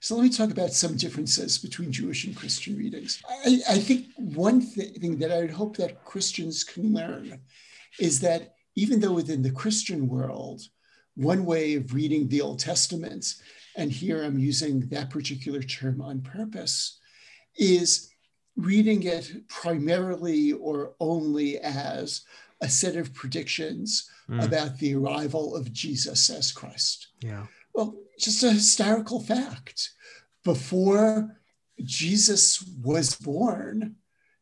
So let me talk about some differences between Jewish and Christian readings. I, I think one th- thing that I would hope that Christians can learn is that even though within the Christian world, one way of reading the Old Testament, and here I'm using that particular term on purpose, is reading it primarily or only as a set of predictions mm. about the arrival of Jesus as Christ. Yeah. Well, just a historical fact. Before Jesus was born,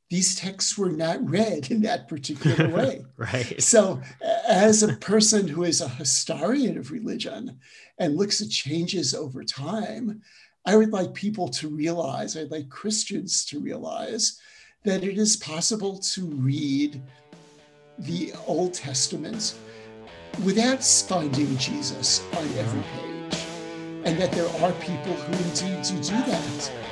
these texts were not read in that particular way. right. So, as a person who is a historian of religion and looks at changes over time, I would like people to realize, I'd like Christians to realize that it is possible to read the Old Testament without finding Jesus on every page, and that there are people who indeed do do that.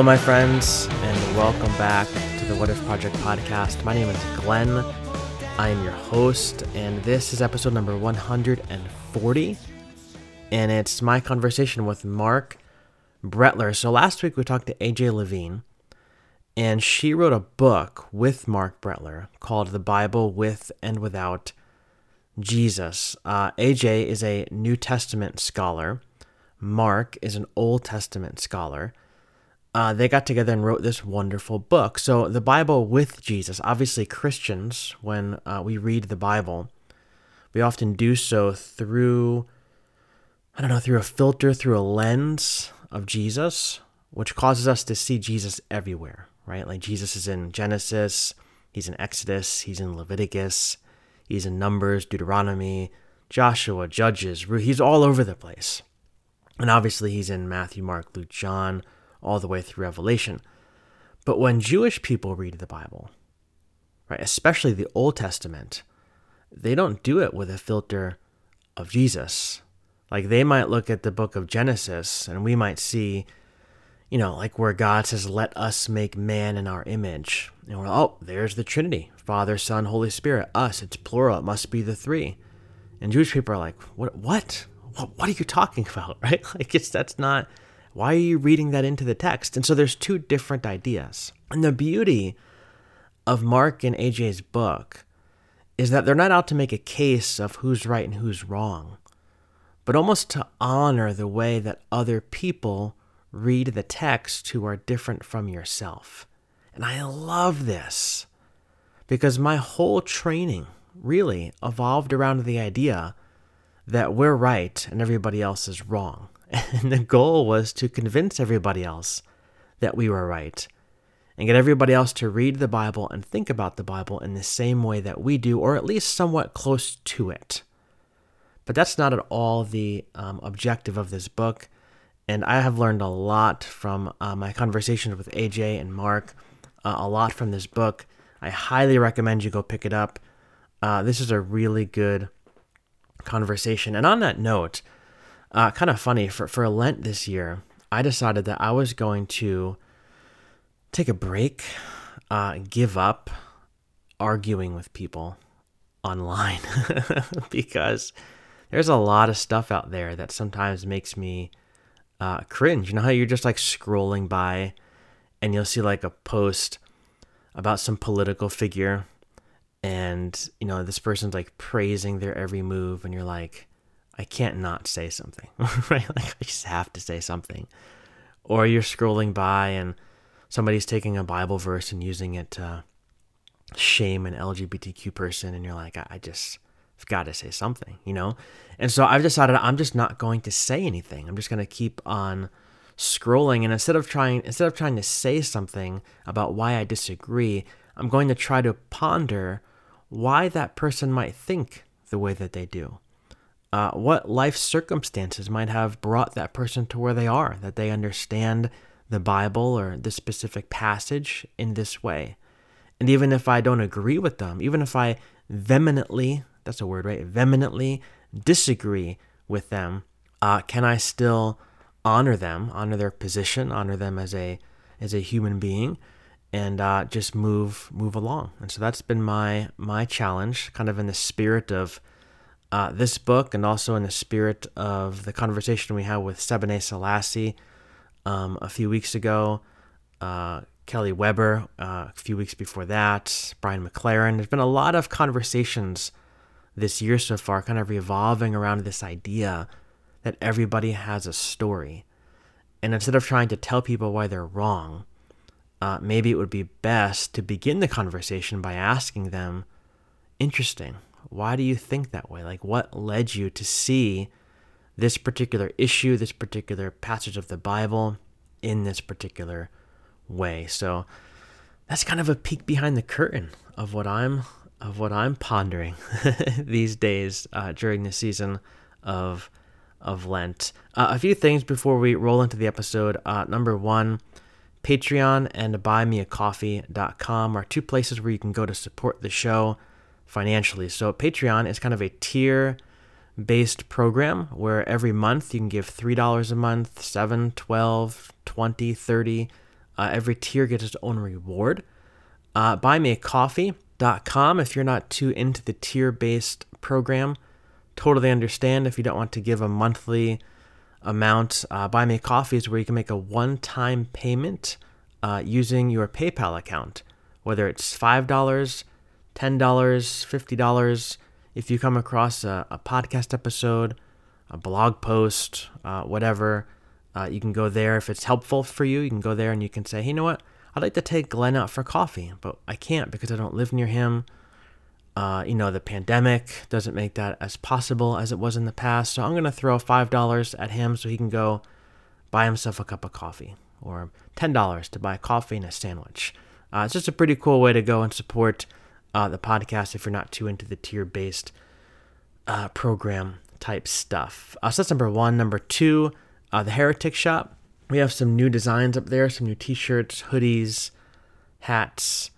Hello, my friends, and welcome back to the What If Project podcast. My name is Glenn. I am your host, and this is episode number 140. And it's my conversation with Marc Brettler. So last week we talked to AJ Levine, and she wrote a book with Marc Brettler called The Bible with and Without Jesus. Uh, AJ is a New Testament scholar, Marc is an Old Testament scholar uh, they got together and wrote this wonderful book. So, the Bible with Jesus. Obviously, Christians, when uh, we read the Bible, we often do so through, I don't know, through a filter, through a lens of Jesus, which causes us to see Jesus everywhere, right? Like Jesus is in Genesis, he's in Exodus, he's in Leviticus, he's in Numbers, Deuteronomy, Joshua, Judges, he's all over the place. And obviously, he's in Matthew, Mark, Luke, John all the way through Revelation. But when Jewish people read the Bible, right, especially the Old Testament, they don't do it with a filter of Jesus. Like they might look at the book of Genesis and we might see, you know, like where God says, let us make man in our image. And we're, oh, there's the Trinity Father, Son, Holy Spirit. Us, it's plural. It must be the three. And Jewish people are like, what? What? What, are you talking about? Right? Like it's that's not why are you reading that into the text? And so there's two different ideas. And the beauty of Marc and AJ's book is that they're not out to make a case of who's right and who's wrong, but almost to honor the way that other people read the text who are different from yourself. And I love this because my whole training really evolved around the idea that we're right and everybody else is wrong. And the goal was to convince everybody else that we were right and get everybody else to read the Bible and think about the Bible in the same way that we do, or at least somewhat close to it. But that's not at all the um, objective of this book. And I have learned a lot from uh, my conversations with AJ and Marc, uh, a lot from this book. I highly recommend you go pick it up. Uh, this is a really good conversation. And on that note, uh, kind of funny for for Lent this year, I decided that I was going to take a break, uh, give up arguing with people online because there's a lot of stuff out there that sometimes makes me uh, cringe. You know how you're just like scrolling by and you'll see like a post about some political figure and you know this person's like praising their every move and you're like I can't not say something, right? Like I just have to say something. Or you're scrolling by and somebody's taking a Bible verse and using it to shame an LGBTQ person and you're like, I, I just got to say something, you know? And so I've decided I'm just not going to say anything. I'm just going to keep on scrolling and instead of trying instead of trying to say something about why I disagree, I'm going to try to ponder why that person might think the way that they do. Uh, what life circumstances might have brought that person to where they are, that they understand the Bible or this specific passage in this way. And even if I don't agree with them, even if I vehemently, that's a word, right? Vehemently disagree with them, uh, can I still honor them, honor their position, honor them as a as a human being, and uh, just move move along? And so that's been my my challenge, kind of in the spirit of uh, this book, and also in the spirit of the conversation we had with Sebene Selassie um, a few weeks ago. Uh, Kelly Weber uh, a few weeks before that, Brian McLaren. There's been a lot of conversations this year so far, kind of revolving around this idea that everybody has a story. And instead of trying to tell people why they're wrong, uh, maybe it would be best to begin the conversation by asking them, interesting, why do you think that way? Like, what led you to see this particular issue, this particular passage of the Bible in this particular way. So that's kind of a peek behind the curtain of what I'm of what I'm pondering these days uh, during the season of of Lent. Uh, a few things before we roll into the episode. Uh, number one, Patreon and buymeacoffee.com are two places where you can go to support the show financially. So Patreon is kind of a tier based program where every month you can give $3 a month, 7, 12, 20, 30 uh, every tier gets its own reward. Uh, buymeacoffee.com if you're not too into the tier based program. Totally understand if you don't want to give a monthly amount. Uh, Buy Me Coffee is where you can make a one time payment uh, using your PayPal account, whether it's $5, $10, $50. If you come across a, a podcast episode, a blog post, uh, whatever, uh, you can go there if it's helpful for you. You can go there and you can say, hey, you know what? I'd like to take Glenn out for coffee, but I can't because I don't live near him. Uh, you know, the pandemic doesn't make that as possible as it was in the past. So I'm going to throw $5 at him so he can go buy himself a cup of coffee or $10 to buy coffee and a sandwich. Uh, it's just a pretty cool way to go and support uh, the podcast if you're not too into the tier based uh, program type stuff. Uh, so that's number one. Number two, the Heretic Shop. We have some new designs up there, some new t-shirts, hoodies, hats,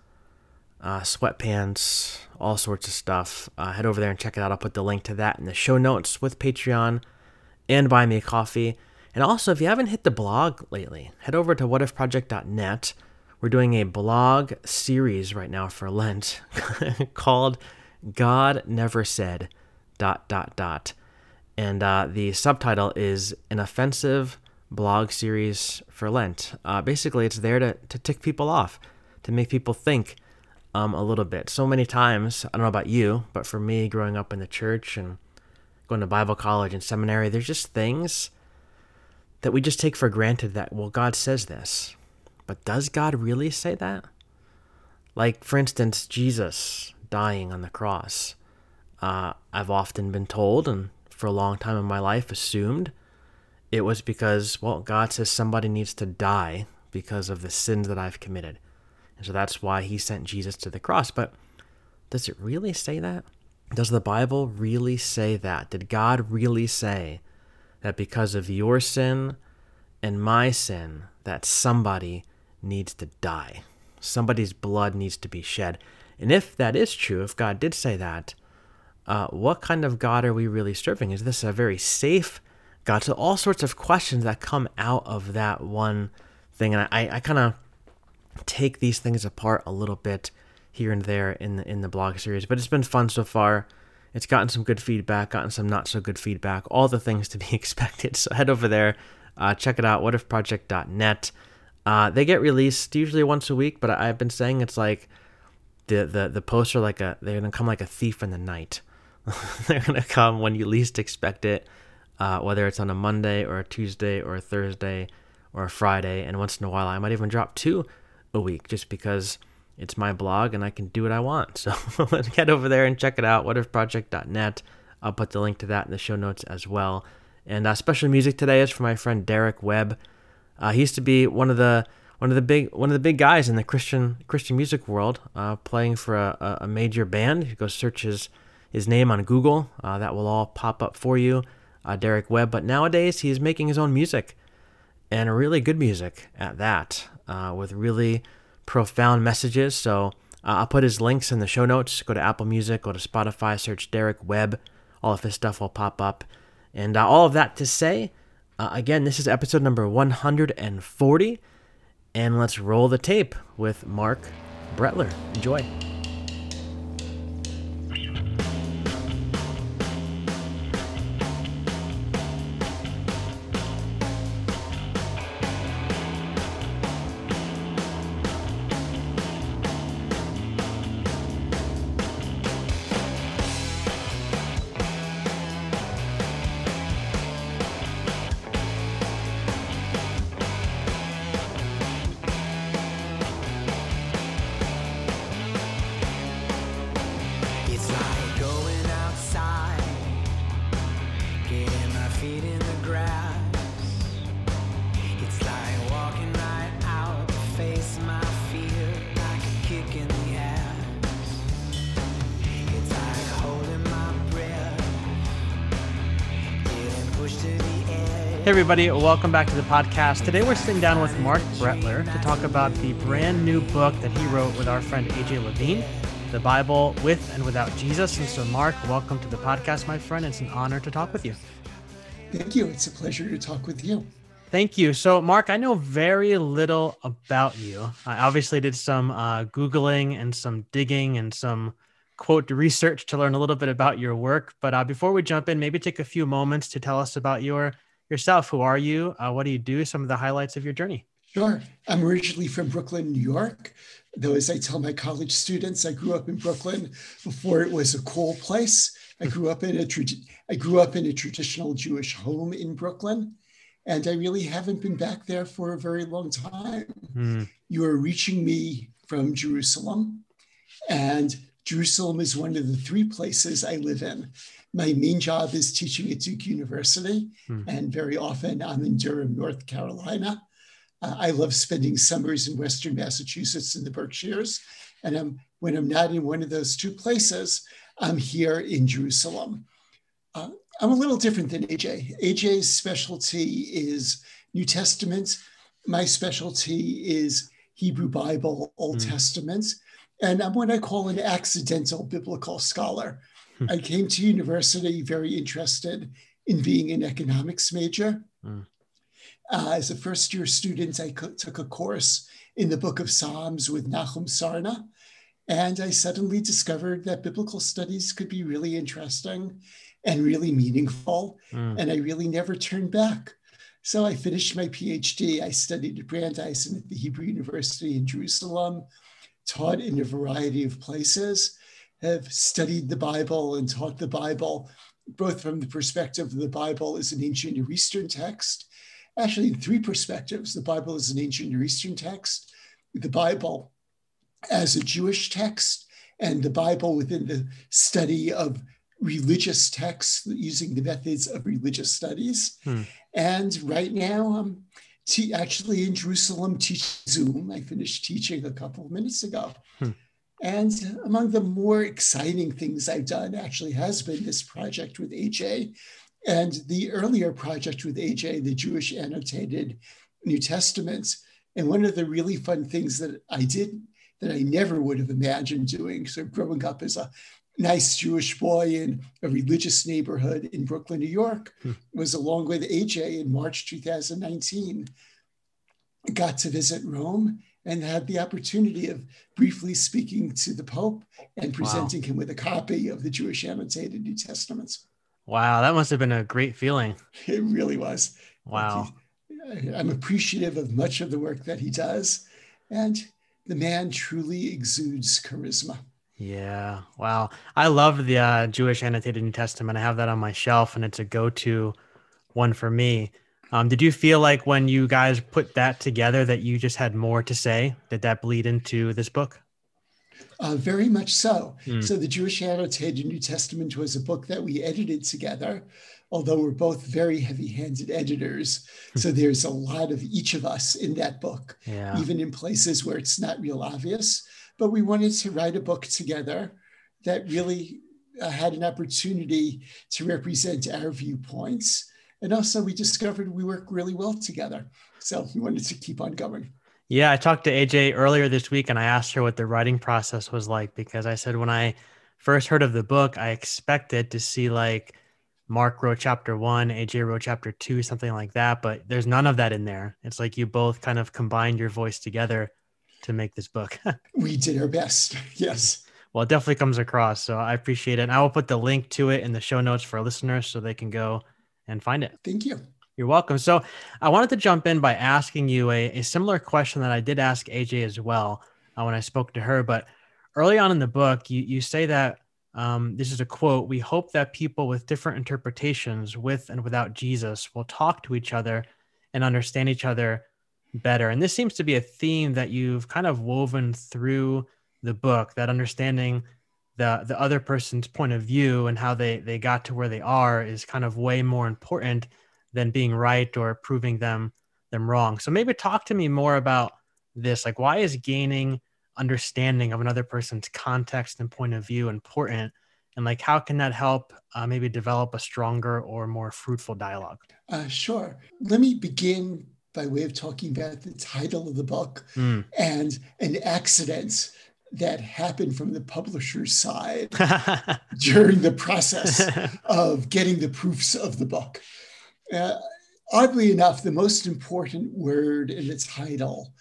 uh, sweatpants, all sorts of stuff. Uh, head over there and check it out. I'll put the link to that in the show notes with Patreon and Buy Me a Coffee. And also, if you haven't hit the blog lately, head over to whatifproject.net. We're doing a blog series right now for Lent called God Never Said dot dot dot and uh, the subtitle is an offensive blog series for Lent. Uh, basically, it's there to, to tick people off, to make people think um, a little bit. So many times, I don't know about you, but for me, growing up in the church and going to Bible college and seminary, there's just things that we just take for granted that, well, God says this. But does God really say that? Like, for instance, Jesus dying on the cross. Uh, I've often been told, and for a long time in my life assumed it was because, well, God says somebody needs to die because of the sins that I've committed. And so that's why he sent Jesus to the cross. But does it really say that? Does the Bible really say that? Did God really say that because of your sin and my sin, that somebody needs to die? Somebody's blood needs to be shed. And if that is true, if God did say that, uh, what kind of God are we really serving? Is this a very safe God? So all sorts of questions that come out of that one thing, and I, I kind of take these things apart a little bit here and there in the in the blog series. But it's been fun so far. It's gotten some good feedback, gotten some not so good feedback, all the things to be expected. So head over there, uh, check it out, whatifproject.net. Uh, they get released usually once a week, but I've been saying it's like the the the posts are like a they're gonna come like a thief in the night. They're to come when you least expect it, uh, whether it's on a Monday or a Tuesday or a Thursday or a Friday. And once in a while, I might even drop two a week just because it's my blog and I can do what I want. So let's get over there and check it out. Whatifproject.net. I'll put the link to that in the show notes as well. And uh, special music today is for my friend Derek Webb. Uh, he used to be one of the one of the big one of the big guys in the Christian Christian music world, uh, playing for a, a major band. You go search his his name on Google. Uh, that will all pop up for you, uh, Derek Webb. But nowadays he's making his own music, and really good music at that, uh, with really profound messages. So I'll put his links in the show notes. Go to Apple Music, go to Spotify, search Derek Webb. All of his stuff will pop up. And uh, all of that to say, uh, again, this is episode number 140. And let's roll the tape with Marc Brettler. Enjoy. Hey, everybody, welcome back to the podcast. Today we're sitting down with Marc Brettler to talk about the brand new book that he wrote with our friend AJ Levine, The Bible with and Without Jesus. And so, Marc, welcome to the podcast, my friend. It's an honor to talk with you. Thank you. It's a pleasure to talk with you. Thank you. So, Marc, I know very little about you. I obviously did some uh, Googling and some digging and some quote research to learn a little bit about your work. But uh, before we jump in, maybe take a few moments to tell us about your yourself. Who are you? Uh, what do you do? Some of the highlights of your journey. Sure. I'm originally from Brooklyn, New York. Though, as I tell my college students, I grew up in Brooklyn before it was a cool place. I grew up in a I grew up in a traditional Jewish home in Brooklyn, and I really haven't been back there for a very long time. Mm. You are reaching me from Jerusalem, and Jerusalem is one of the three places I live in my main job is teaching at Duke University, hmm. and very often I'm in Durham, North Carolina. Uh, I love spending summers in Western Massachusetts in the Berkshires. And I'm, when I'm not in one of those two places, I'm here in Jerusalem. Uh, I'm a little different than AJ. AJ's specialty is New Testament. My specialty is Hebrew Bible, Old mm. Testament. And I'm what I call an accidental biblical scholar. Hmm. I came to university very interested in being an economics major. Mm. Uh, as a first year student, I co- took a course in the book of Psalms with Nahum Sarna. And I suddenly discovered that biblical studies could be really interesting and really meaningful. Mm. And I really never turned back. So I finished my PhD. I studied at Brandeis and at the Hebrew University in Jerusalem, taught in a variety of places have studied the Bible and taught the Bible, both from the perspective of the Bible as an ancient Near Eastern text, actually, in three perspectives the Bible as an ancient Near Eastern text, the Bible as a Jewish text, and the Bible within the study of religious texts using the methods of religious studies. Hmm. And right now, I'm te- actually in Jerusalem teach Zoom. I finished teaching a couple of minutes ago. Hmm. And among the more exciting things I've done actually has been this project with AJ. And the earlier project with AJ, the Jewish Annotated New Testaments. And one of the really fun things that I did that I never would have imagined doing, so growing up as a nice Jewish boy in a religious neighborhood in Brooklyn, New York, hmm. was along with AJ in March 2019. Got to visit Rome and had the opportunity of briefly speaking to the Pope and presenting wow. him with a copy of the Jewish Annotated New Testaments. Wow, that must have been a great feeling. It really was. Wow. I'm appreciative of much of the work that he does. And the man truly exudes charisma. Yeah. Wow. I love the uh, Jewish Annotated New Testament. I have that on my shelf and it's a go to one for me. Um, did you feel like when you guys put that together that you just had more to say? Did that bleed into this book? Uh, very much so. Mm. So, the Jewish Annotated New Testament was a book that we edited together, although we're both very heavy handed editors. Hmm. so, there's a lot of each of us in that book, yeah. even in places where it's not real obvious. But we wanted to write a book together that really uh, had an opportunity to represent our viewpoints. And also, we discovered we work really well together. So, we wanted to keep on going. Yeah, I talked to AJ earlier this week and I asked her what the writing process was like because I said when I first heard of the book, I expected to see like Marc wrote chapter one, AJ wrote chapter two, something like that. But there's none of that in there. It's like you both kind of combined your voice together to make this book. we did our best. Yes. Well, it definitely comes across. So I appreciate it. And I will put the link to it in the show notes for listeners so they can go and find it. Thank you. You're welcome. So I wanted to jump in by asking you a, a similar question that I did ask AJ as well uh, when I spoke to her. But early on in the book, you, you say that um, this is a quote We hope that people with different interpretations, with and without Jesus, will talk to each other and understand each other better. And this seems to be a theme that you've kind of woven through the book that understanding the the other person's point of view and how they they got to where they are is kind of way more important than being right or proving them them wrong. So maybe talk to me more about this. Like, why is gaining understanding of another person's context and point of view important? And like, how can that help uh, maybe develop a stronger or more fruitful dialogue? Uh, sure. Let me begin by way of talking about the title of the book mm. and an accident that happened from the publisher's side during the process of getting the proofs of the book. Uh, oddly enough, the most important word in the title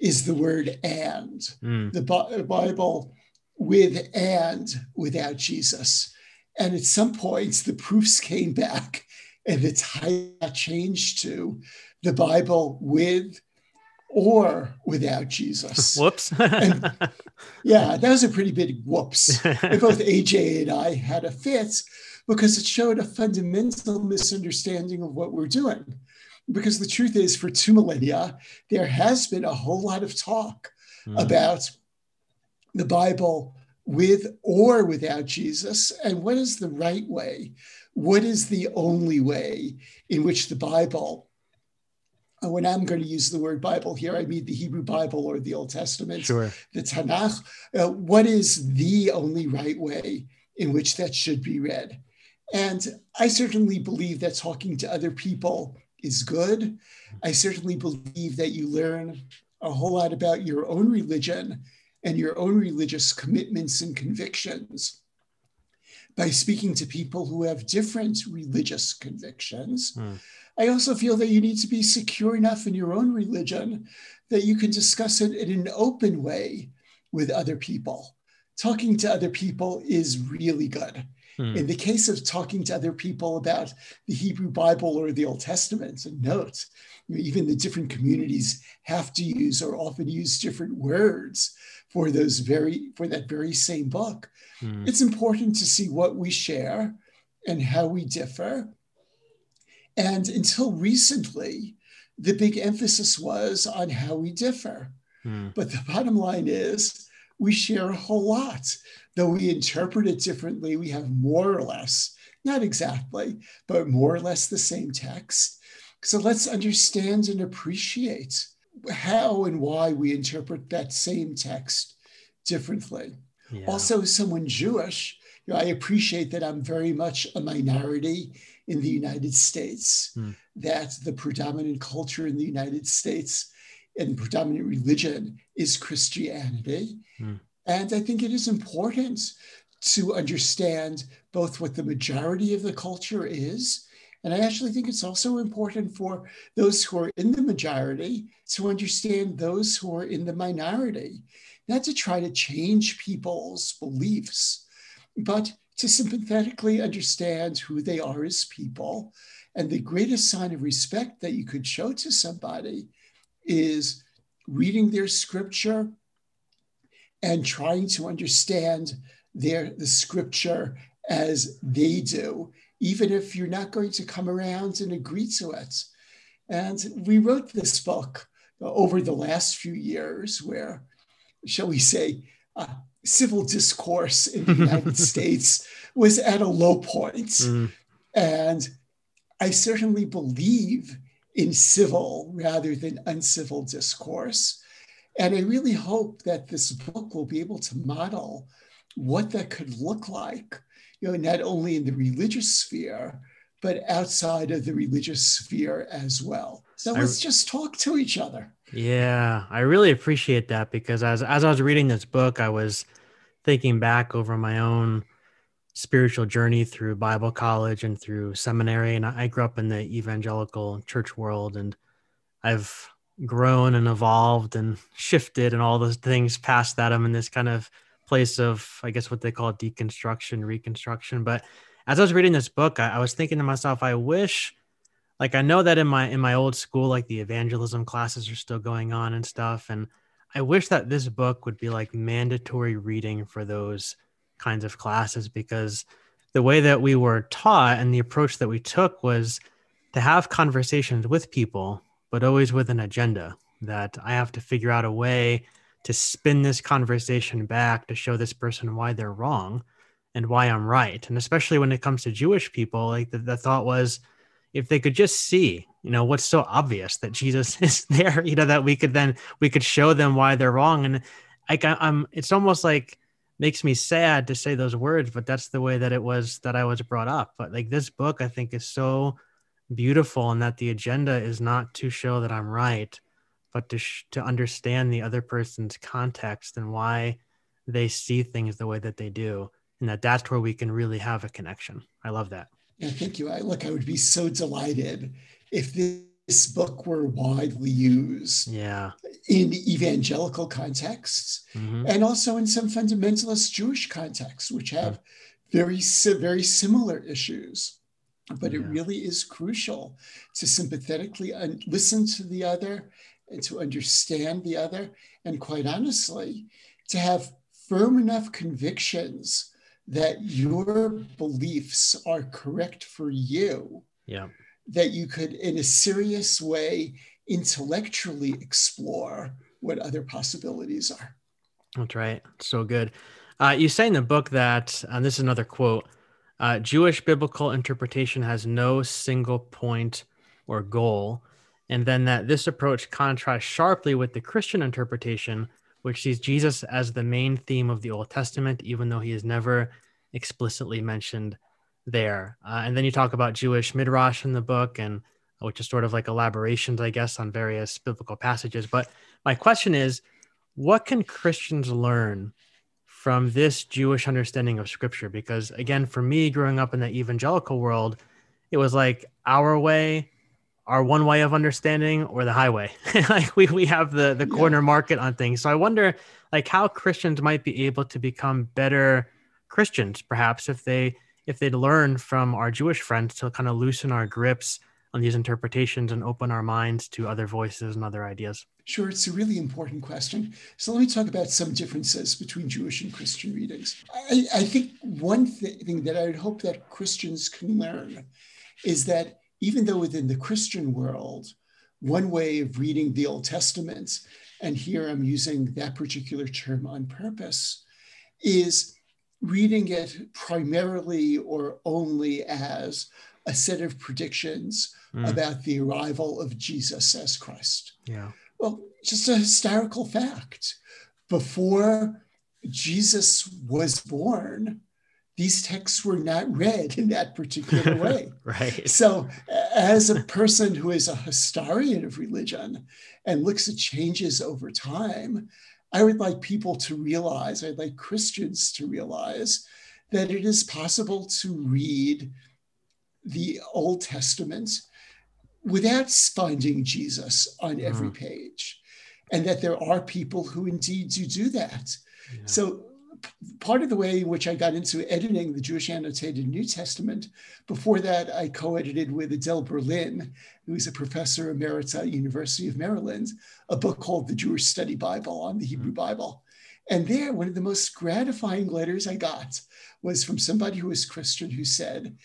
is the word and. Mm. The Bible with and without Jesus. And at some points, the proofs came back and the title changed to the Bible with or without Jesus. Whoops. and, yeah, that was a pretty big whoops. both AJ and I had a fit because it showed a fundamental misunderstanding of what we're doing. Because the truth is, for two millennia, there has been a whole lot of talk mm. about the Bible with or without Jesus, and what is the right way? What is the only way in which the Bible when I'm going to use the word Bible here, I mean the Hebrew Bible or the Old Testament, sure. the Tanakh. Uh, what is the only right way in which that should be read? And I certainly believe that talking to other people is good. I certainly believe that you learn a whole lot about your own religion and your own religious commitments and convictions by speaking to people who have different religious convictions. Mm. I also feel that you need to be secure enough in your own religion that you can discuss it in an open way with other people. Talking to other people is really good. Hmm. In the case of talking to other people about the Hebrew Bible or the Old Testament, and note, even the different communities have to use or often use different words for those very for that very same book. Hmm. It's important to see what we share and how we differ. And until recently, the big emphasis was on how we differ. Hmm. But the bottom line is we share a whole lot. Though we interpret it differently, we have more or less, not exactly, but more or less the same text. So let's understand and appreciate how and why we interpret that same text differently. Yeah. Also, someone Jewish, you know, I appreciate that I'm very much a minority in the United States, mm. that the predominant culture in the United States and predominant religion is Christianity. Mm. And I think it is important to understand both what the majority of the culture is. And I actually think it's also important for those who are in the majority to understand those who are in the minority, not to try to change people's beliefs, but to sympathetically understand who they are as people. And the greatest sign of respect that you could show to somebody is reading their scripture and trying to understand their the scripture as they do, even if you're not going to come around and agree to it. And we wrote this book over the last few years where, shall we say, uh, civil discourse in the United States was at a low point. Mm. And I certainly believe in civil rather than uncivil discourse. And I really hope that this book will be able to model what that could look like, you know, not only in the religious sphere, but outside of the religious sphere as well. So let's I, just talk to each other. Yeah, I really appreciate that because as as I was reading this book, I was thinking back over my own spiritual journey through Bible college and through seminary. And I grew up in the evangelical church world and I've grown and evolved and shifted and all those things past that. I'm in this kind of place of, I guess, what they call deconstruction, reconstruction. But as I was reading this book, I, I was thinking to myself, I wish like I know that in my in my old school, like the evangelism classes are still going on and stuff. And I wish that this book would be like mandatory reading for those kinds of classes because the way that we were taught and the approach that we took was to have conversations with people, but always with an agenda that I have to figure out a way to spin this conversation back to show this person why they're wrong and why I'm right. And especially when it comes to Jewish people, like the, the thought was if they could just see, you know, what's so obvious that Jesus is there, you know, that we could then we could show them why they're wrong. And like I'm it's almost like makes me sad to say those words, but that's the way that it was that I was brought up. But like this book, I think is so beautiful and that the agenda is not to show that I'm right, but to sh- to understand the other person's context and why they see things the way that they do, and that that's where we can really have a connection. I love that. Yeah, thank you. I, look, I would be so delighted if this book were widely used yeah. in evangelical contexts mm-hmm. and also in some fundamentalist Jewish contexts, which have very, very similar issues. But yeah. it really is crucial to sympathetically un- listen to the other and to understand the other. And quite honestly, to have firm enough convictions that your beliefs are correct for you. Yeah. That you could, in a serious way, intellectually explore what other possibilities are. That's right. So good. Uh, you say in the book that, and this is another quote uh, Jewish biblical interpretation has no single point or goal. And then that this approach contrasts sharply with the Christian interpretation, which sees Jesus as the main theme of the Old Testament, even though he is never explicitly mentioned there. Uh, and then you talk about Jewish midrash in the book, and which is sort of like elaborations, I guess, on various biblical passages. But my question is, what can Christians learn from this Jewish understanding of Scripture? Because again, for me, growing up in the evangelical world, it was like our way our one way of understanding or the highway. like we, we have the the corner yeah. market on things. So I wonder like how Christians might be able to become better Christians, perhaps if they if they'd learn from our Jewish friends to kind of loosen our grips on these interpretations and open our minds to other voices and other ideas. Sure, it's a really important question. So let me talk about some differences between Jewish and Christian readings. I, I think one th- thing that I would hope that Christians can learn is that even though within the Christian world, one way of reading the Old Testament, and here I'm using that particular term on purpose, is reading it primarily or only as a set of predictions mm. about the arrival of Jesus as Christ. Yeah. Well, just a historical fact. Before Jesus was born, these texts were not read in that particular way. right. So, as a person who is a historian of religion and looks at changes over time, I would like people to realize, I'd like Christians to realize that it is possible to read the Old Testament without finding Jesus on every mm-hmm. page, and that there are people who indeed do do that. Yeah. So part of the way in which I got into editing the Jewish Annotated New Testament, before that, I co edited with Adele Berlin, who is a professor emerita at University of Maryland, a book called The Jewish Study Bible on the mm-hmm. Hebrew Bible. And there, one of the most gratifying letters I got was from somebody who was Christian who said,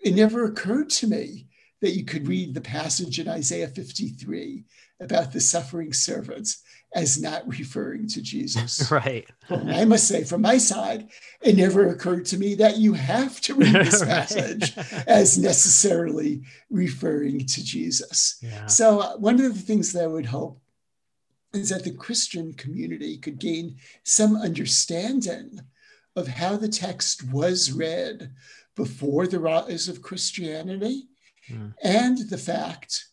It never occurred to me that you could read the passage in Isaiah 53 about the suffering servants as not referring to Jesus. right. I must say, from my side, it never occurred to me that you have to read this passage as necessarily referring to Jesus. Yeah. So, uh, one of the things that I would hope is that the Christian community could gain some understanding of how the text was read before the rise of Christianity mm. and the fact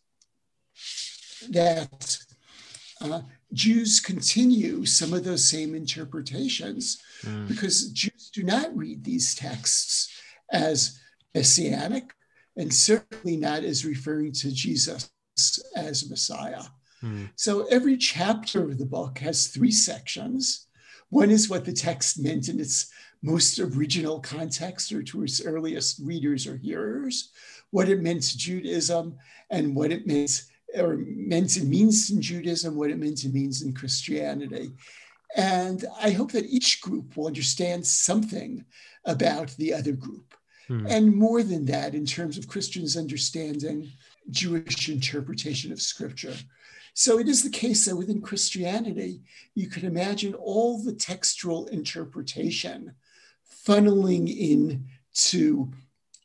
that uh, Jews continue some of those same interpretations mm. because Jews do not read these texts as messianic and certainly not as referring to Jesus as Messiah. Mm. So every chapter of the book has three sections. One is what the text meant in its most original context or to its earliest readers or hearers, what it meant to Judaism, and what it meant or meant and means in Judaism, what it meant and means in Christianity. And I hope that each group will understand something about the other group. Hmm. And more than that, in terms of Christians understanding Jewish interpretation of scripture. So it is the case that within Christianity, you can imagine all the textual interpretation funneling in to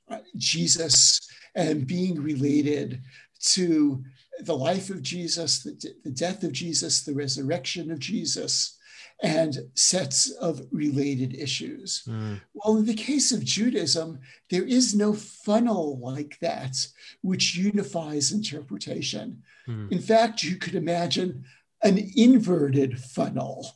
uh, Jesus and being related to the life of Jesus, the, the death of Jesus, the resurrection of Jesus, and sets of related issues. Mm. Well, in the case of Judaism, there is no funnel like that which unifies interpretation. Mm. In fact, you could imagine an inverted funnel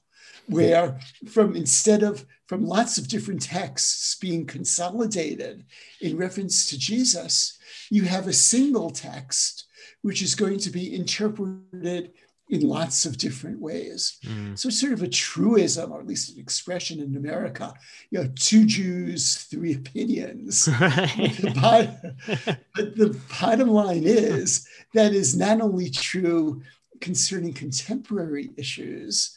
where from instead of from lots of different texts being consolidated in reference to Jesus, you have a single text which is going to be interpreted in lots of different ways. Mm. So sort of a truism, or at least an expression in America, you know, two Jews, three opinions. Right. But, the bottom, but the bottom line is that is not only true concerning contemporary issues,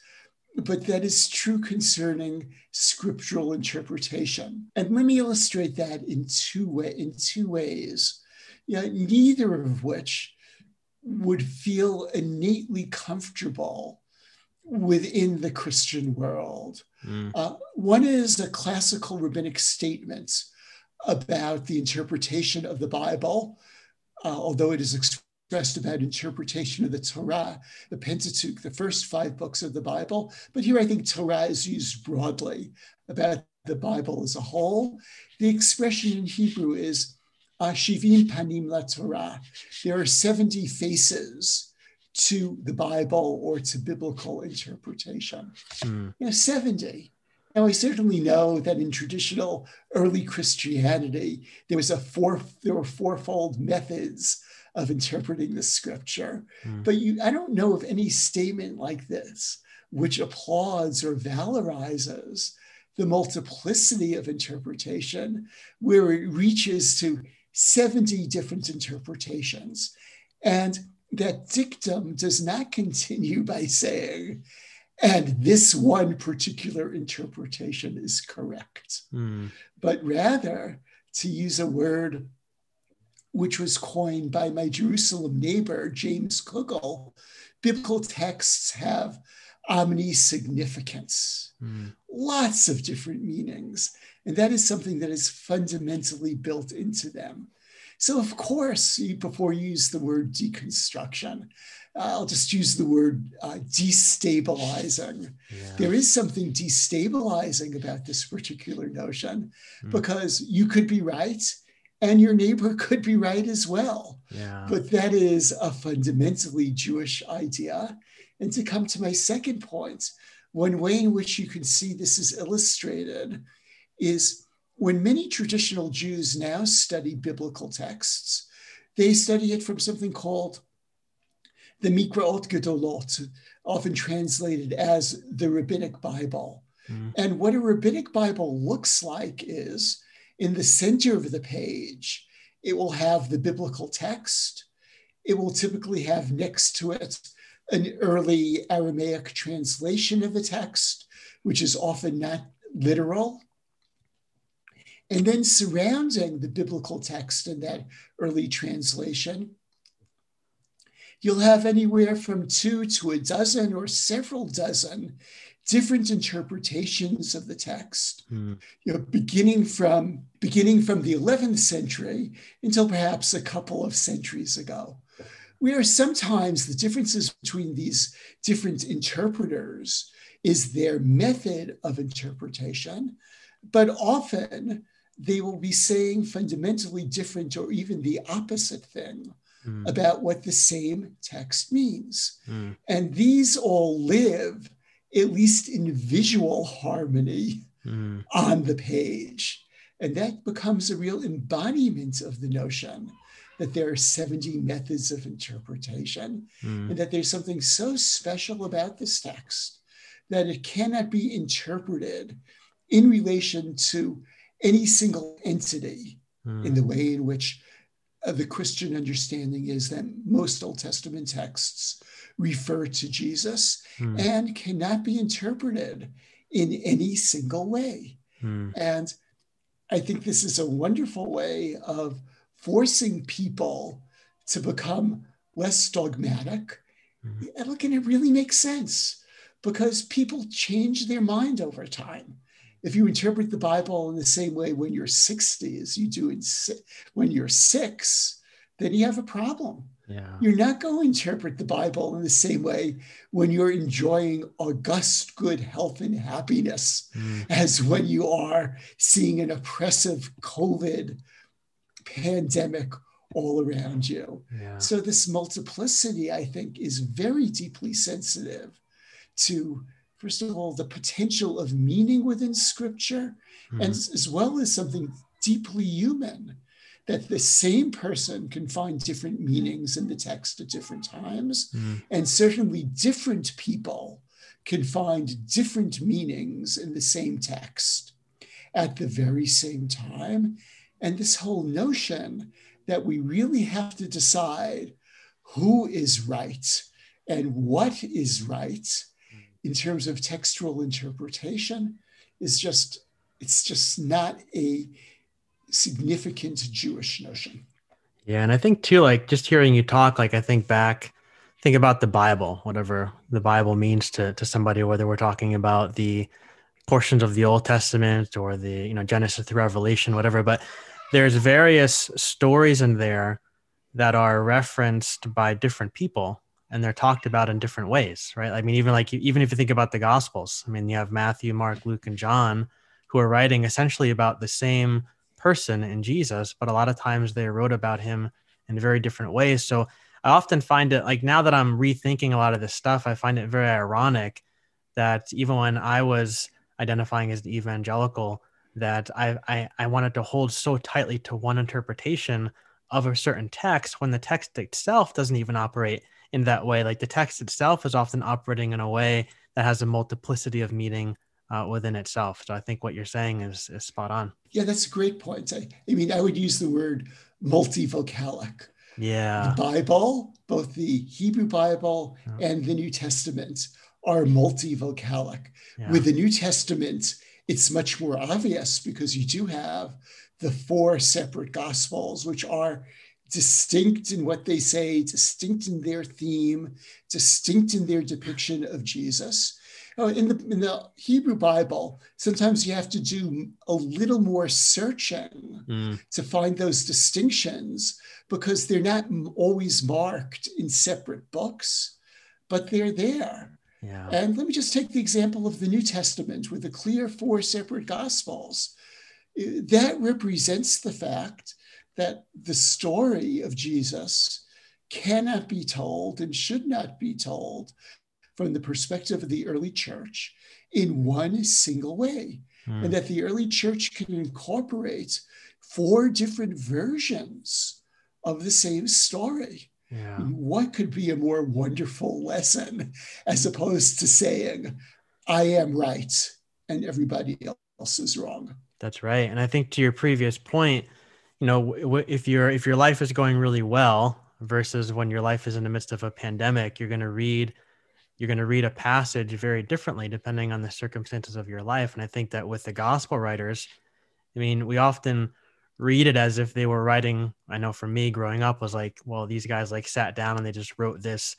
but that is true concerning scriptural interpretation. And let me illustrate that in two way, in two ways. You know, neither of which would feel innately comfortable within the Christian world. Mm. Uh, one is a classical rabbinic statement about the interpretation of the Bible, uh, although it is expressed about interpretation of the Torah, the Pentateuch, the first five books of the Bible. But here I think Torah is used broadly about the Bible as a whole. The expression in Hebrew is Shivim Panim La Torah. There are 70 faces to the Bible or to biblical interpretation. Mm. You know, 70. Now, I certainly know that in traditional early Christianity, there was a four, there were fourfold methods of interpreting the scripture. Mm. But you, I don't know of any statement like this which applauds or valorizes the multiplicity of interpretation, where it reaches to 70 different interpretations. And that dictum does not continue by saying, and this one particular interpretation is correct, mm. but rather to use a word which was coined by my Jerusalem neighbor, James Kugel, biblical texts have omni-significance, mm. lots of different meanings. And that is something that is fundamentally built into them. So, of course, before you use the word deconstruction, I'll just use the word uh, destabilizing. Yeah. There is something destabilizing about this particular notion mm. because you could be right and your neighbor could be right as well. Yeah. But that is a fundamentally Jewish idea. And to come to my second point, one way in which you can see this is illustrated is when many traditional Jews now study biblical texts, they study it from something called the Mikraot Gedolot, often translated as the Rabbinic Bible. Mm-hmm. And what a Rabbinic Bible looks like is in the center of the page, it will have the biblical text. It will typically have next to it an early Aramaic translation of the text, which is often not literal. And then surrounding the biblical text in that early translation, you'll have anywhere from two to a dozen or several dozen different interpretations of the text mm. you know beginning from beginning from the 11th century until perhaps a couple of centuries ago where sometimes the differences between these different interpreters is their method of interpretation but often they will be saying fundamentally different or even the opposite thing mm. about what the same text means. Mm. And these all live, at least in visual harmony, mm. on the page. And that becomes a real embodiment of the notion that there are 70 methods of interpretation hmm. and that there's something so special about this text that it cannot be interpreted in relation to any single entity mm. in the way in which uh, the Christian understanding is that most Old Testament texts refer to Jesus mm. and cannot be interpreted in any single way. Mm. And I think this is a wonderful way of forcing people to become less dogmatic. Mm. And look, and it really makes sense because people change their mind over time if you interpret the Bible in the same way when you're 60 as you do in, when you're six, then you have a problem. Yeah. You're not going to interpret the Bible in the same way when you're enjoying august good health and happiness mm. as when you are seeing an oppressive COVID pandemic all around you. Yeah. So, this multiplicity, I think, is very deeply sensitive to first of all, the potential of meaning within scripture, mm-hmm. and as well as something deeply human, that the same person can find different meanings in the text at different times, mm-hmm. and certainly different people can find different meanings in the same text at the very same time. And this whole notion that we really have to decide who is right and what is right in terms of textual interpretation is just it's just not a significant Jewish notion. Yeah, and I think too, like just hearing you talk, like I think back, think about the Bible, whatever the Bible means to to somebody, whether we're talking about the portions of the Old Testament or the you know Genesis to Revelation, whatever. But there's various stories in there that are referenced by different people and they're talked about in different ways, right? I mean, even like even if you think about the Gospels, I mean, you have Matthew, Mark, Luke, and John, who are writing essentially about the same person in Jesus, but a lot of times they wrote about him in very different ways. So I often find it like now that I'm rethinking a lot of this stuff, I find it very ironic that even when I was identifying as the evangelical, that I, I, I wanted to hold so tightly to one interpretation of a certain text when the text itself doesn't even operate in that way. Like the text itself is often operating in a way that has a multiplicity of meaning uh, within itself. So I think what you're saying is, is spot on. Yeah, that's a great point. I, I mean, I would use the word multivocalic. Yeah. The Bible, both the Hebrew Bible yeah. and the New Testament, are multivocalic. Yeah. With the New Testament, it's much more obvious because you do have the four separate gospels, which are distinct in what they say, distinct in their theme, distinct in their depiction of Jesus. Oh, in the in the Hebrew Bible, sometimes you have to do a little more searching mm. to find those distinctions because they're not always marked in separate books, but they're there. Yeah. And let me just take the example of the New Testament with the clear four separate gospels. That represents the fact that the story of Jesus cannot be told and should not be told from the perspective of the early church in one single way. Mm. And that the early church can incorporate four different versions of the same story. Yeah. What could be a more wonderful lesson as opposed to saying, I am right and everybody else is wrong? That's right. And I think to your previous point, you know if your if your life is going really well versus when your life is in the midst of a pandemic you're going to read you're going to read a passage very differently depending on the circumstances of your life and i think that with the gospel writers I mean, we often read it as if they were writing. I know for me growing up was like, well, these guys like sat down and they just wrote this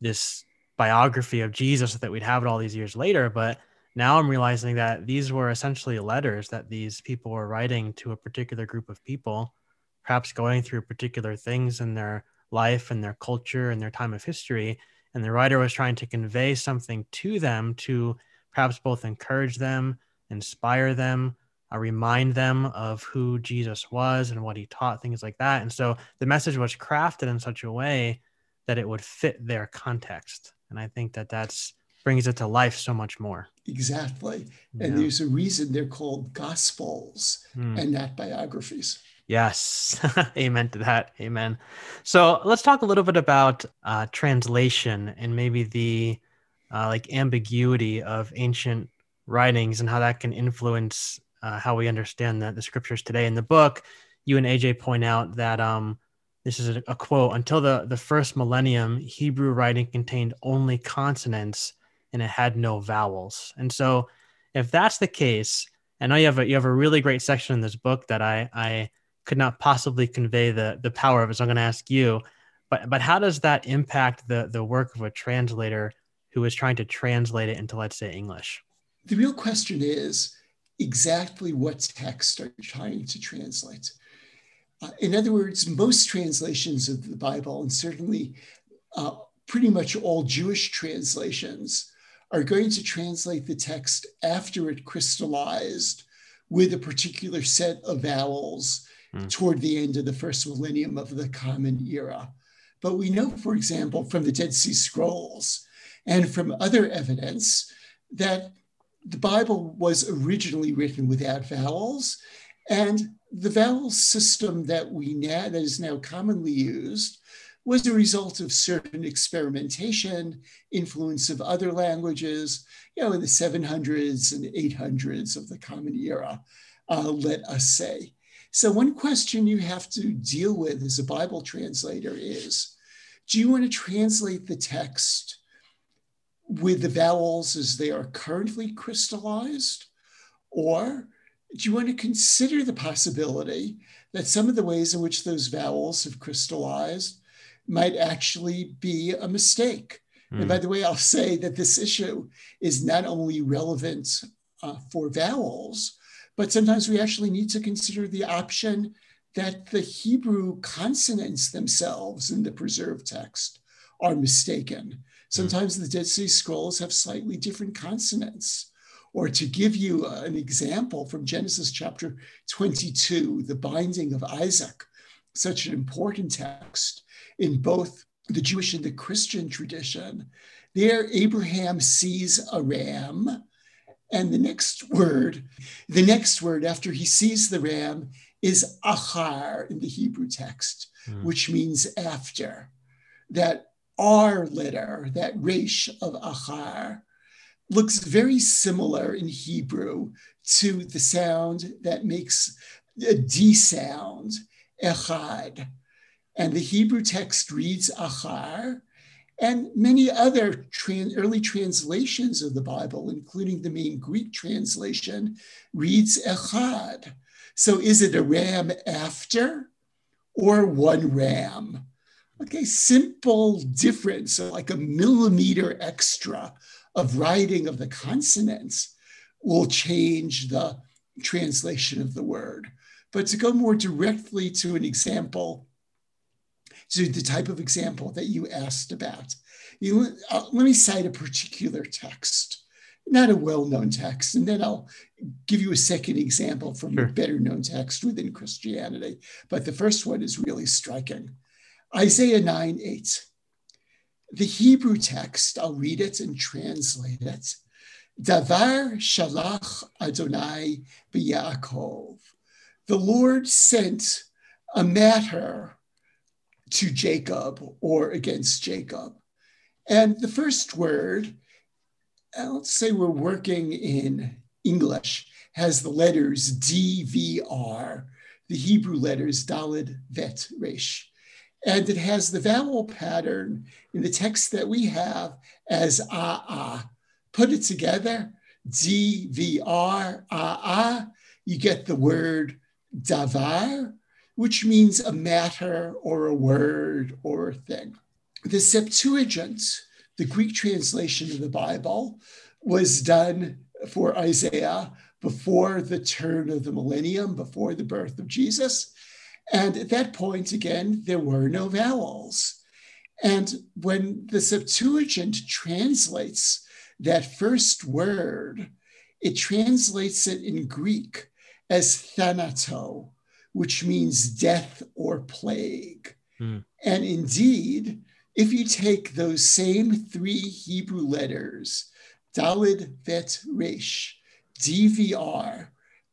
this biography of Jesus that we'd have it all these years later. But now I'm realizing that these were essentially letters that these people were writing to a particular group of people, perhaps going through particular things in their life and their culture and their time of history. And the writer was trying to convey something to them to perhaps both encourage them, inspire them, uh, remind them of who Jesus was and what he taught, things like that. And so the message was crafted in such a way that it would fit their context. And I think that that's brings it to life so much more. Exactly. And yeah. there's a reason they're called gospels mm. and not biographies. Yes. Amen to that. Amen. So let's talk a little bit about uh, translation and maybe the uh, like ambiguity of ancient writings and how that can influence uh, how we understand the, the scriptures today. In the book, you and AJ point out that um, this is a, a quote until the, the first millennium, Hebrew writing contained only consonants and it had no vowels. And so, if that's the case, I know you have a you have a really great section in this book that I I could not possibly convey the the power of it. So I'm going to ask you, but but how does that impact the the work of a translator who is trying to translate it into let's say English? The real question is exactly what text are you trying to translate? Uh, in other words, most translations of the Bible, and certainly uh, pretty much all Jewish translations, are going to translate the text after it crystallized with a particular set of vowels mm. toward the end of the first millennium of the Common Era. But we know, for example, from the Dead Sea Scrolls and from other evidence that the Bible was originally written without vowels, and the vowel system that we now that is now commonly used was a result of certain experimentation, influence of other languages, you know, in the 700s and 800s of the Common Era, uh, let us say. So, one question you have to deal with as a Bible translator is do you want to translate the text with the vowels as they are currently crystallized? Or do you want to consider the possibility that some of the ways in which those vowels have crystallized might actually be a mistake? Mm. And by hmm. the way, I'll say that this issue is not only relevant uh, for vowels, but sometimes we actually need to consider the option that the Hebrew consonants themselves in the preserved text are mistaken. Sometimes the Dead Sea Scrolls have slightly different consonants. Or to give you an example from Genesis chapter 22, the binding of Isaac, such an important text in both the Jewish and the Christian tradition. There, Abraham sees a ram, and the next word, the next word after he sees the ram is achar in the Hebrew text, mm. which means after. That R letter, that resh of achar, looks very similar in Hebrew to the sound that makes a D sound, echad. And the Hebrew text reads achar, and many other early translations of the Bible, including the main Greek translation, reads echad. So is it a ram after or one ram? Okay, simple difference, like a millimeter extra of writing of the consonants will change the translation of the word. But to go more directly to an example, to the type of example that you asked about, you, uh, let me cite a particular text, not a well known text, and then I'll give you a second example from sure. a better known text within Christianity. But the first one is really striking. Isaiah 9 8. The Hebrew text, I'll read it and translate it. Davar shalach Adonai b'Yaakov. The Lord sent a matter to Jacob or against Jacob. And the first word, uh, let's say we're working in English, has the letters DVR, the Hebrew letters Dalid Vet Resh. And it has the vowel pattern in the text that we have as ah ah. Put it together, D V R ah ah you get the word davar, which means a matter or a word or a thing. The Septuagint, the Greek translation of the Bible, was done for Isaiah before the turn of the millennium, before the birth of Jesus. And at that point, again, there were no vowels. And when the Septuagint translates that first word, it translates it in Greek as thanato, which means death or plague. Mm. And indeed, if you take those same three Hebrew letters, Dalid, Vet, Resh, DVR,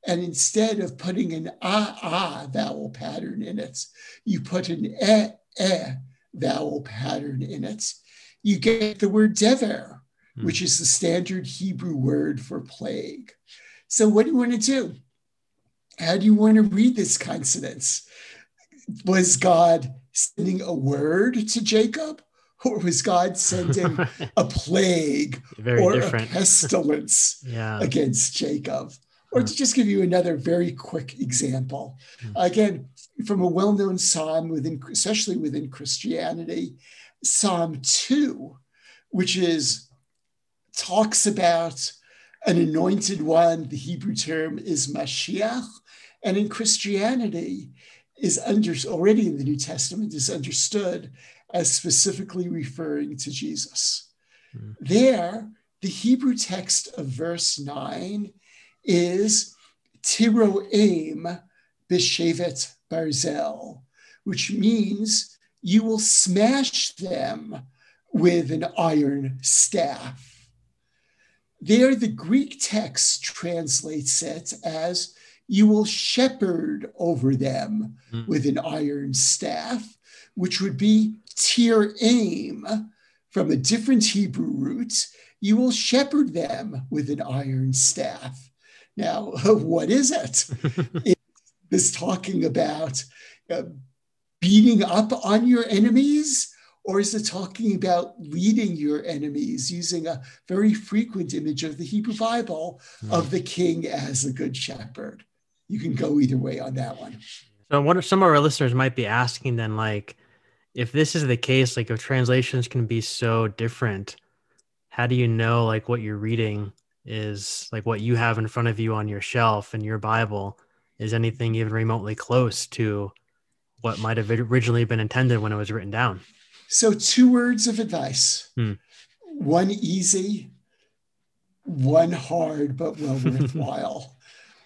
and instead of putting an ah ah vowel pattern in it, you put an eh eh vowel pattern in it, you get the word dever, hmm. which is the standard Hebrew word for plague. So, what do you want to do? How do you want to read this consonants? Was God sending a word to Jacob? Or was God sending a plague Very or different. a pestilence yeah. against Jacob? Or to just give you another very quick example, hmm. again, from a well known psalm, within, especially within Christianity, Psalm 2, which is talks about an anointed one. The Hebrew term is Mashiach. And in Christianity, is under, already in the New Testament is understood as specifically referring to Jesus. Mm. There, the Hebrew text of verse 9 is Tiroaim Bishevet Barzel, which means you will smash them with an iron staff. There, the Greek text translates it as you will shepherd over them mm. with an iron staff, which would be tir aim from a different Hebrew root. You will shepherd them with an iron staff. Now, what is it? it's this talking about uh, beating up on your enemies? Or is it talking about leading your enemies using a very frequent image of the Hebrew Bible mm. of the king as a good shepherd? You can go either way on that one. So, what are some of our listeners might be asking then, like, if this is the case, like, if translations can be so different, how do you know, like, what you're reading is like what you have in front of you on your shelf in your Bible is anything even remotely close to what might have originally been intended when it was written down? So, two words of advice hmm. one easy, one hard, but well worthwhile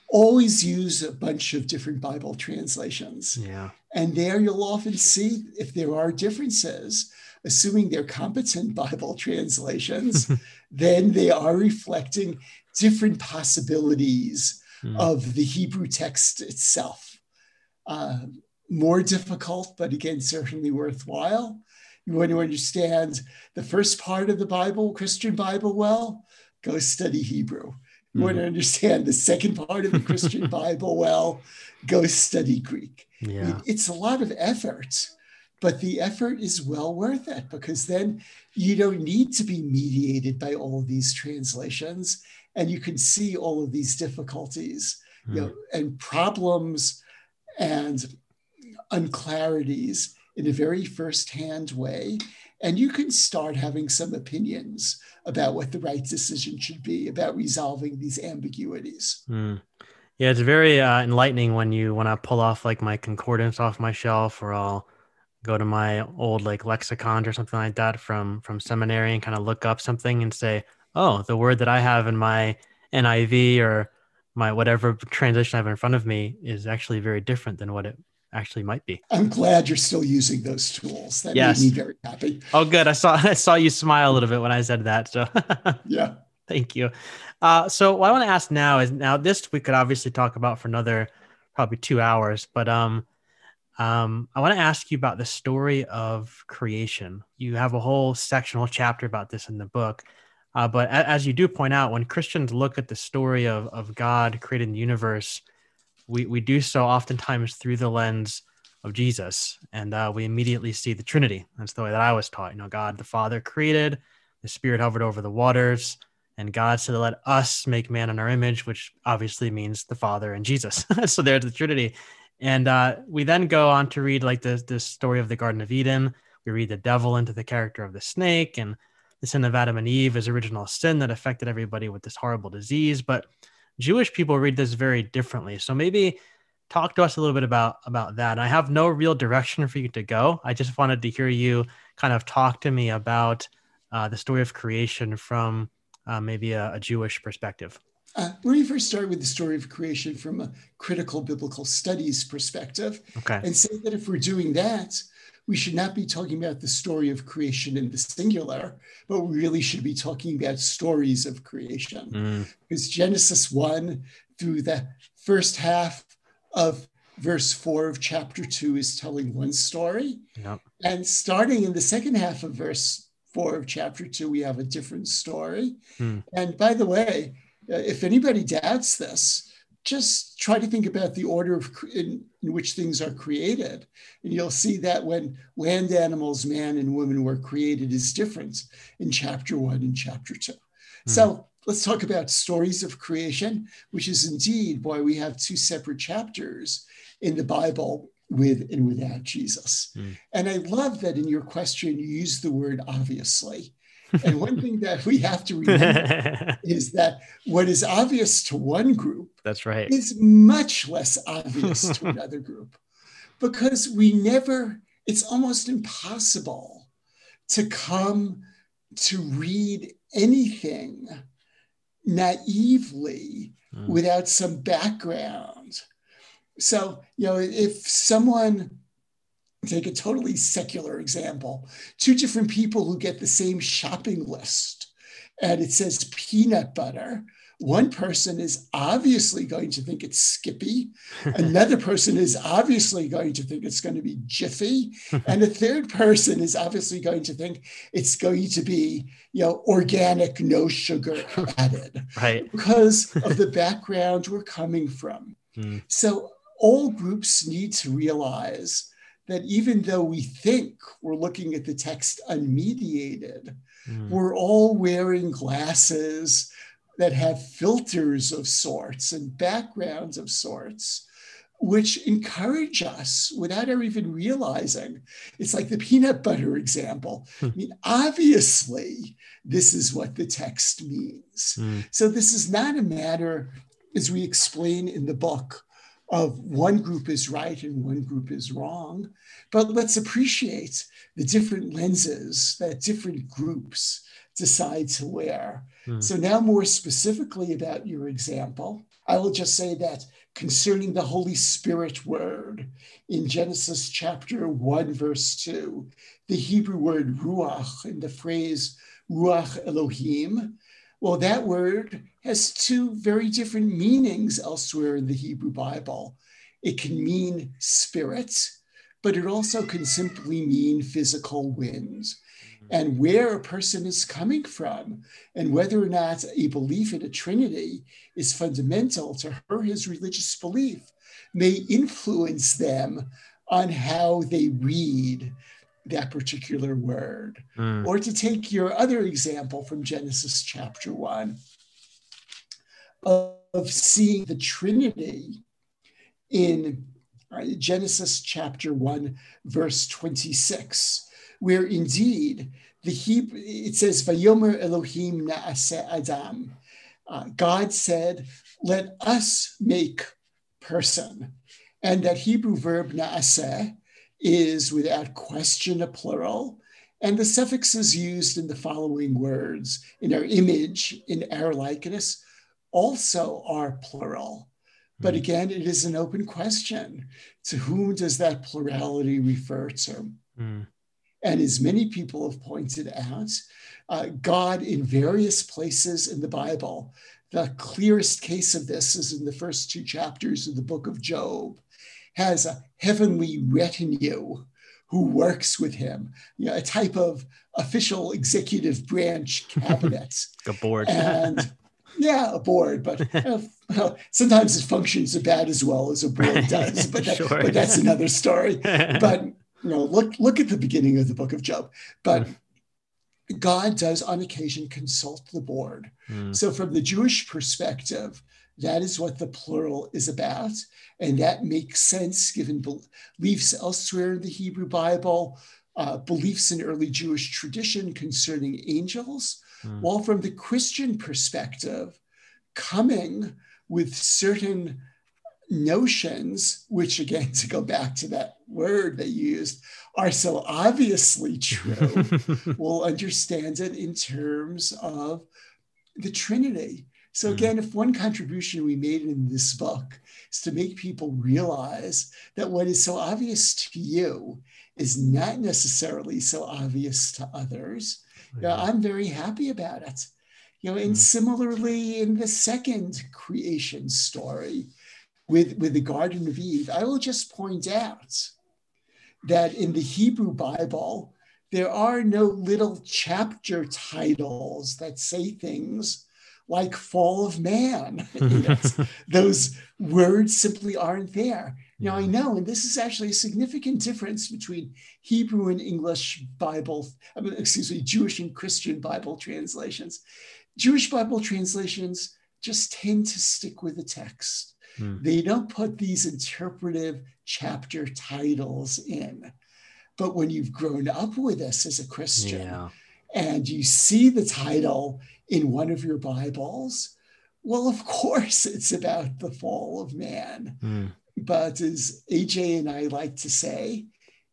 always use a bunch of different Bible translations. Yeah. And there you'll often see if there are differences, assuming they're competent Bible translations, then they are reflecting different possibilities mm. of the Hebrew text itself. Uh, more difficult, but again, certainly worthwhile. You want to understand the first part of the Bible, Christian Bible, well, go study Hebrew you want to mm-hmm. understand the second part of the Christian Bible well, go study Greek. Yeah. It's a lot of effort, but the effort is well worth it because then you don't need to be mediated by all of these translations and you can see all of these difficulties mm. you know, mm. and problems and unclarities in a very first-hand way and you can start having some opinions about what the right decision should be about resolving these ambiguities. Mm. Yeah, it's very uh, enlightening when you when I pull off like my concordance off my shelf, or I'll go to my old like lexicon or something like that from from seminary and kind of look up something and say, oh, the word that I have in my NIV or my whatever translation I have in front of me is actually very different than what it actually might be. I'm glad you're still using those tools. That yes. made me very happy. Oh, good. I saw I saw you smile a little bit when I said that. So yeah, thank you. Uh, so what I want to ask now is now this we could obviously talk about for another probably two hours, but um, um, I want to ask you about the story of creation. You have a whole section, whole chapter about this in the book. Uh, but as you do point out, when Christians look at the story of, of God creating the universe, we, we do so oftentimes through the lens of Jesus. And uh, we immediately see the Trinity. That's the way that I was taught. You know, God the Father created, the Spirit hovered over the waters, And God said, Let us make man in our image, which obviously means the Father and Jesus. so there's the Trinity. And uh, we then go on to read like the, the story of the Garden of Eden. We read the devil into the character of the snake and the sin of Adam and Eve is original sin that affected everybody with this horrible disease. But Jewish people read this very differently. So maybe talk to us a little bit about about that. I have no real direction for you to go. I just wanted to hear you kind of talk to me about uh, the story of creation from uh, maybe a, a, Jewish perspective. Uh, let me first start with the story of creation from a critical biblical studies perspective, okay. and say that if we're doing that, we should not be talking about the story of creation in the singular, but we really should be talking about stories of creation. Mm. Because Genesis 1 through the first half of verse 4 of chapter 2 is telling one story. Yep. And starting in the second half of verse 4 of chapter 2, we have a different story. Mm. And by the way, uh, if anybody doubts this, just try to think about the order of in, in, which things are created and you'll see that when land animals man and woman were created is different in chapter one and chapter 2 mm. so let's talk about stories of creation which is indeed why we have two separate chapters in the bible with and without jesus mm. and i love that in your question you use the word obviously and one thing that we have to remember is that what is obvious to one group that's right. is much less obvious to another group. Because we never it's almost impossible to come to read anything naively mm. without some background. So you know if someone take a totally secular example two different people who get the same shopping list and it says peanut butter one person is obviously going to think it's Skippy. Another person is obviously going to think it's going to be Jiffy. And a third person is obviously going to think it's going to be, you know, organic, no sugar added. Right. Because of the background we're coming from. Hmm. So all groups need to realize that even though we think we're looking at the text unmediated, mm. we're all wearing glasses that have filters of sorts and backgrounds of sorts, which encourage us without ever even realizing. It's like the peanut butter example. Mm. I mean, obviously, this is what the text means. Mm. So, this is not a matter, as we explain in the book, of one group is right and one group is wrong, but let's appreciate the different lenses that different groups decide to wear. Hmm. So, now more specifically about your example, I will just say that concerning the Holy Spirit word in Genesis chapter 1, verse 2, the Hebrew word ruach and the phrase ruach Elohim well, that word has two very different meanings elsewhere in the Hebrew Bible. It can mean spirit, but it also can simply mean physical winds. And where a person is coming from, and whether or not a belief in a Trinity is fundamental to her, his religious belief, may influence them on how they read that particular word. Mm. Or to take your other example from Genesis chapter 1 of seeing the Trinity in Genesis chapter 1, verse 26, where indeed the Hebrew, it says, Vayomer Elohim na'aseh Adam. Uh, God said, let us make person. And that Hebrew verb na'aseh is without question a plural. And the suffixes used in the following words in our image, in our likeness, also are plural. But hmm. again, it is an open question. To whom does that plurality refer to? Mm. And as many people have pointed out, uh, God in various places in the Bible, the clearest case of this is in the first two chapters of the book of Job, has a heavenly retinue who works with him, you know, a type of official executive branch cabinet. a board. and yeah, a board, but uh, sometimes it functions about as well as a board does, but, that, sure. but that's another story. but you know, look look at the beginning of the book of Job. But God does on occasion consult the board. Mm. So, from the Jewish perspective, that is what the plural is about. And that makes sense given beliefs elsewhere in the Hebrew Bible, uh, beliefs in early Jewish tradition concerning angels. Mm. While from the Christian perspective, coming with certain notions, which again, to go back to that word they used, are so obviously true, we'll understand it in terms of the Trinity. So, hmm. again, if one contribution we made in this book is to make people realize that what is so obvious to you is not necessarily so obvious to others, yeah. I'm very happy about it. You know, and mm. similarly in the second creation story with, with the Garden of Eve, I will just point out that in the Hebrew Bible, there are no little chapter titles that say things like fall of man. Those words simply aren't there. Now, I know, and this is actually a significant difference between Hebrew and English Bible, I mean, excuse me, Jewish and Christian Bible translations. Jewish Bible translations just tend to stick with the text. Hmm. They don't put these interpretive chapter titles in. But when you've grown up with this as a Christian yeah. and you see the title in one of your Bibles, well, of course, it's about the fall of man. Hmm. But as AJ and I like to say,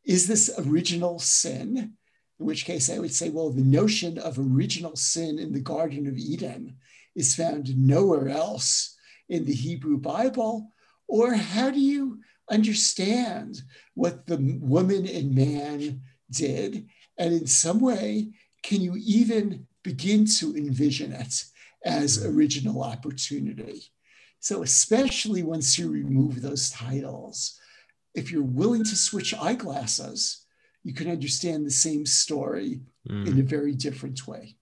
is this original sin? In which case I would say, well, the notion of original sin in the Garden of Eden is found nowhere else in the Hebrew Bible. Or how do you understand what the woman and man did? And in some way, can you even begin to envision it as mm-hmm. original opportunity? So, especially once you remove those titles, if you're willing to switch eyeglasses, you can understand the same story mm. in a very different way.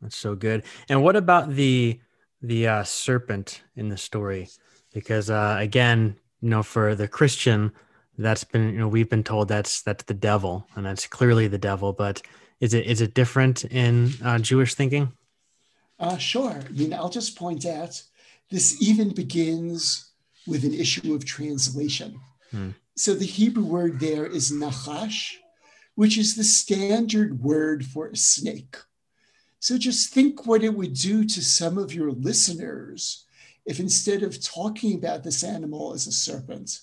That's so good. And what about the the uh, serpent in the story? Because uh, again, you know, for the Christian, that's been you know we've been told that's that's the devil, and that's clearly the devil. But is it is it different in uh, Jewish thinking? Uh, sure. I mean, I'll just point out this even begins with an issue of translation. Hmm. So the Hebrew word there is nachash, which is the standard word for a snake. So just think what it would do to some of your listeners if instead of talking about this animal as a serpent,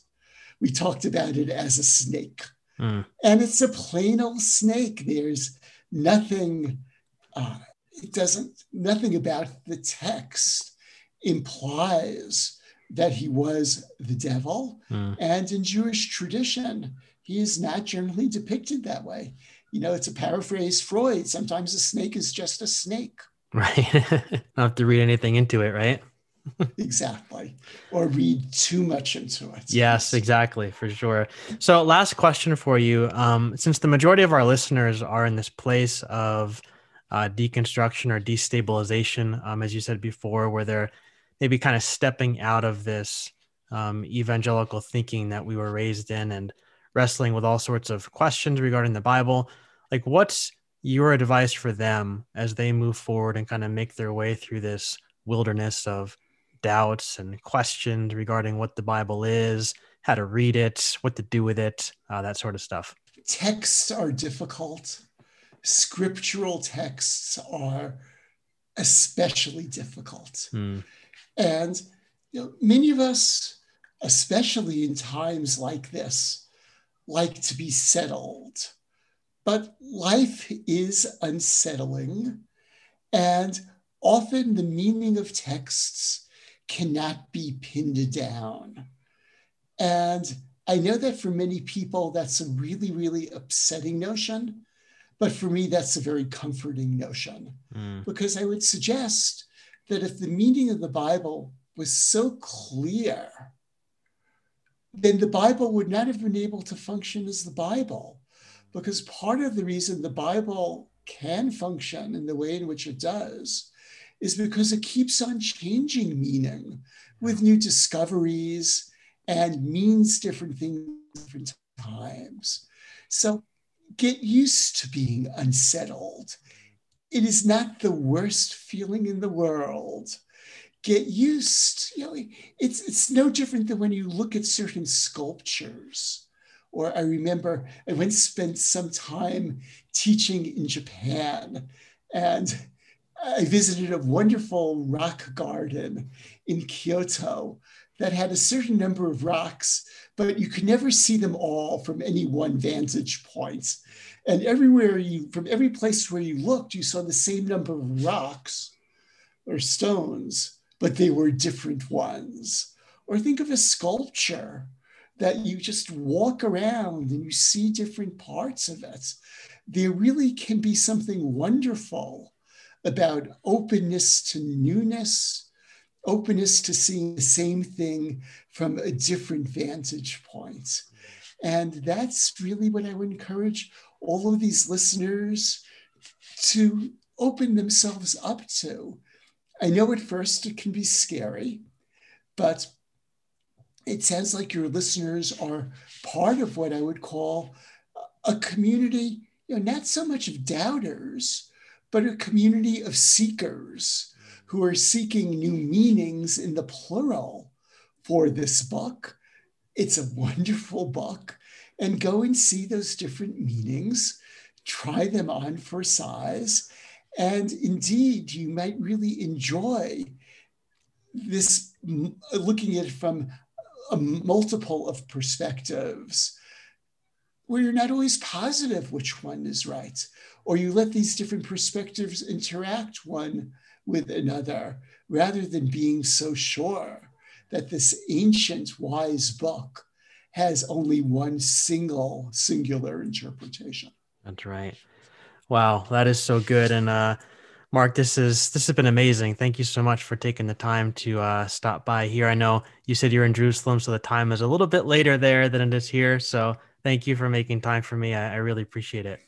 we talked about it as a snake. Mm. And it's a plain old snake. There's nothing, uh, it doesn't, nothing about the text implies that he was the devil. Mm. And in Jewish tradition, he is not generally depicted that way. You know, it's a paraphrase Freud. Sometimes a snake is just a snake. Right. Not have to read anything into it, right? exactly. Or read too much into it. Yes, exactly, for sure. So, last question for you. Um, since the majority of our listeners are in this place of uh, deconstruction or destabilization, um, as you said before, where they're maybe kind of stepping out of this um, evangelical thinking that we were raised in and wrestling with all sorts of questions regarding the Bible. Like, what's your advice for them as they move forward and kind of make their way through this wilderness of doubts and questions regarding what the Bible is, how to read it, what to do with it, uh, that sort of stuff? Texts are difficult. Scriptural texts are especially difficult. Mm. And you know, many of us, especially in times like this, like to be settled. But life is unsettling, and often the meaning of texts cannot be pinned down. And I know that for many people, that's a really, really upsetting notion. But for me, that's a very comforting notion mm. because I would suggest that if the meaning of the Bible was so clear, then the Bible would not have been able to function as the Bible. Because part of the reason the Bible can function in the way in which it does is because it keeps on changing meaning with new discoveries and means different things different times. So get used to being unsettled it is not the worst feeling in the world. Get used, you know, it's it's no different than when you look at certain sculptures. Or I remember I once spent some time teaching in Japan and I visited a wonderful rock garden in Kyoto that had a certain number of rocks, but you could never see them all from any one vantage point. And everywhere you, from every place where you looked, you saw the same number of rocks or stones, but they were different ones. Or think of a sculpture that you just walk around and you see different parts of it. There really can be something wonderful about openness to newness, openness to seeing the same thing from a different vantage point. And that's really what I would encourage all of these listeners to open themselves up to. I know at first it can be scary, but it sounds like your listeners are part of what I would call a community, you know, not so much of doubters, but a community of seekers who are seeking new meanings in the plural for this book. It's a wonderful book and go and see those different meanings, try them on for size. And indeed, you might really enjoy this looking at it from a multiple of perspectives where you're not always positive which one is right, or you let these different perspectives interact one with another rather than being so sure that this ancient wise book has only one single singular interpretation. That's right. Wow, that is so good. And uh, Marc, this is this has been amazing. Thank you so much for taking the time to uh, stop by here. I know you said you're in Jerusalem, so the time is a little bit later there than it is here. So thank you for making time for me. I, I really appreciate it.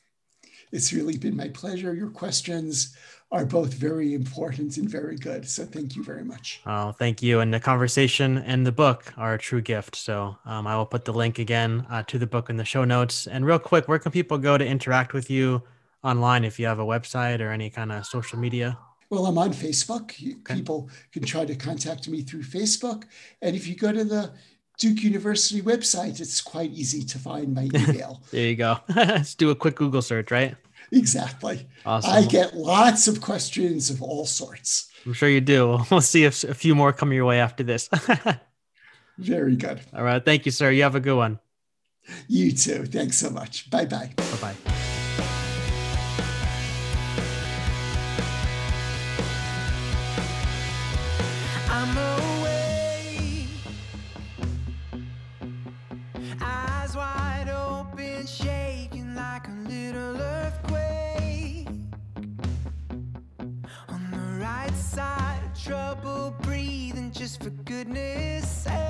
It's really been my pleasure. Your questions are both very important and very good. So thank you very much. Oh, thank you. And the conversation and the book are a true gift. So um, I will put the link again uh, to the book in the show notes. And real quick, where can people go to interact with you online if you have a website or any kind of social media? Well, I'm on Facebook. Okay. People can try to contact me through Facebook. And if you go to the Duke University website, it's quite easy to find my email. there you go. Let's do a quick Google search, right? Exactly. Awesome. I get lots of questions of all sorts. I'm sure you do. We'll see if a few more come your way after this. Very good. All right. Thank you, sir. You have a good one. You too. Thanks so much. Bye bye. Bye bye. outside, trouble breathing just for goodness sake.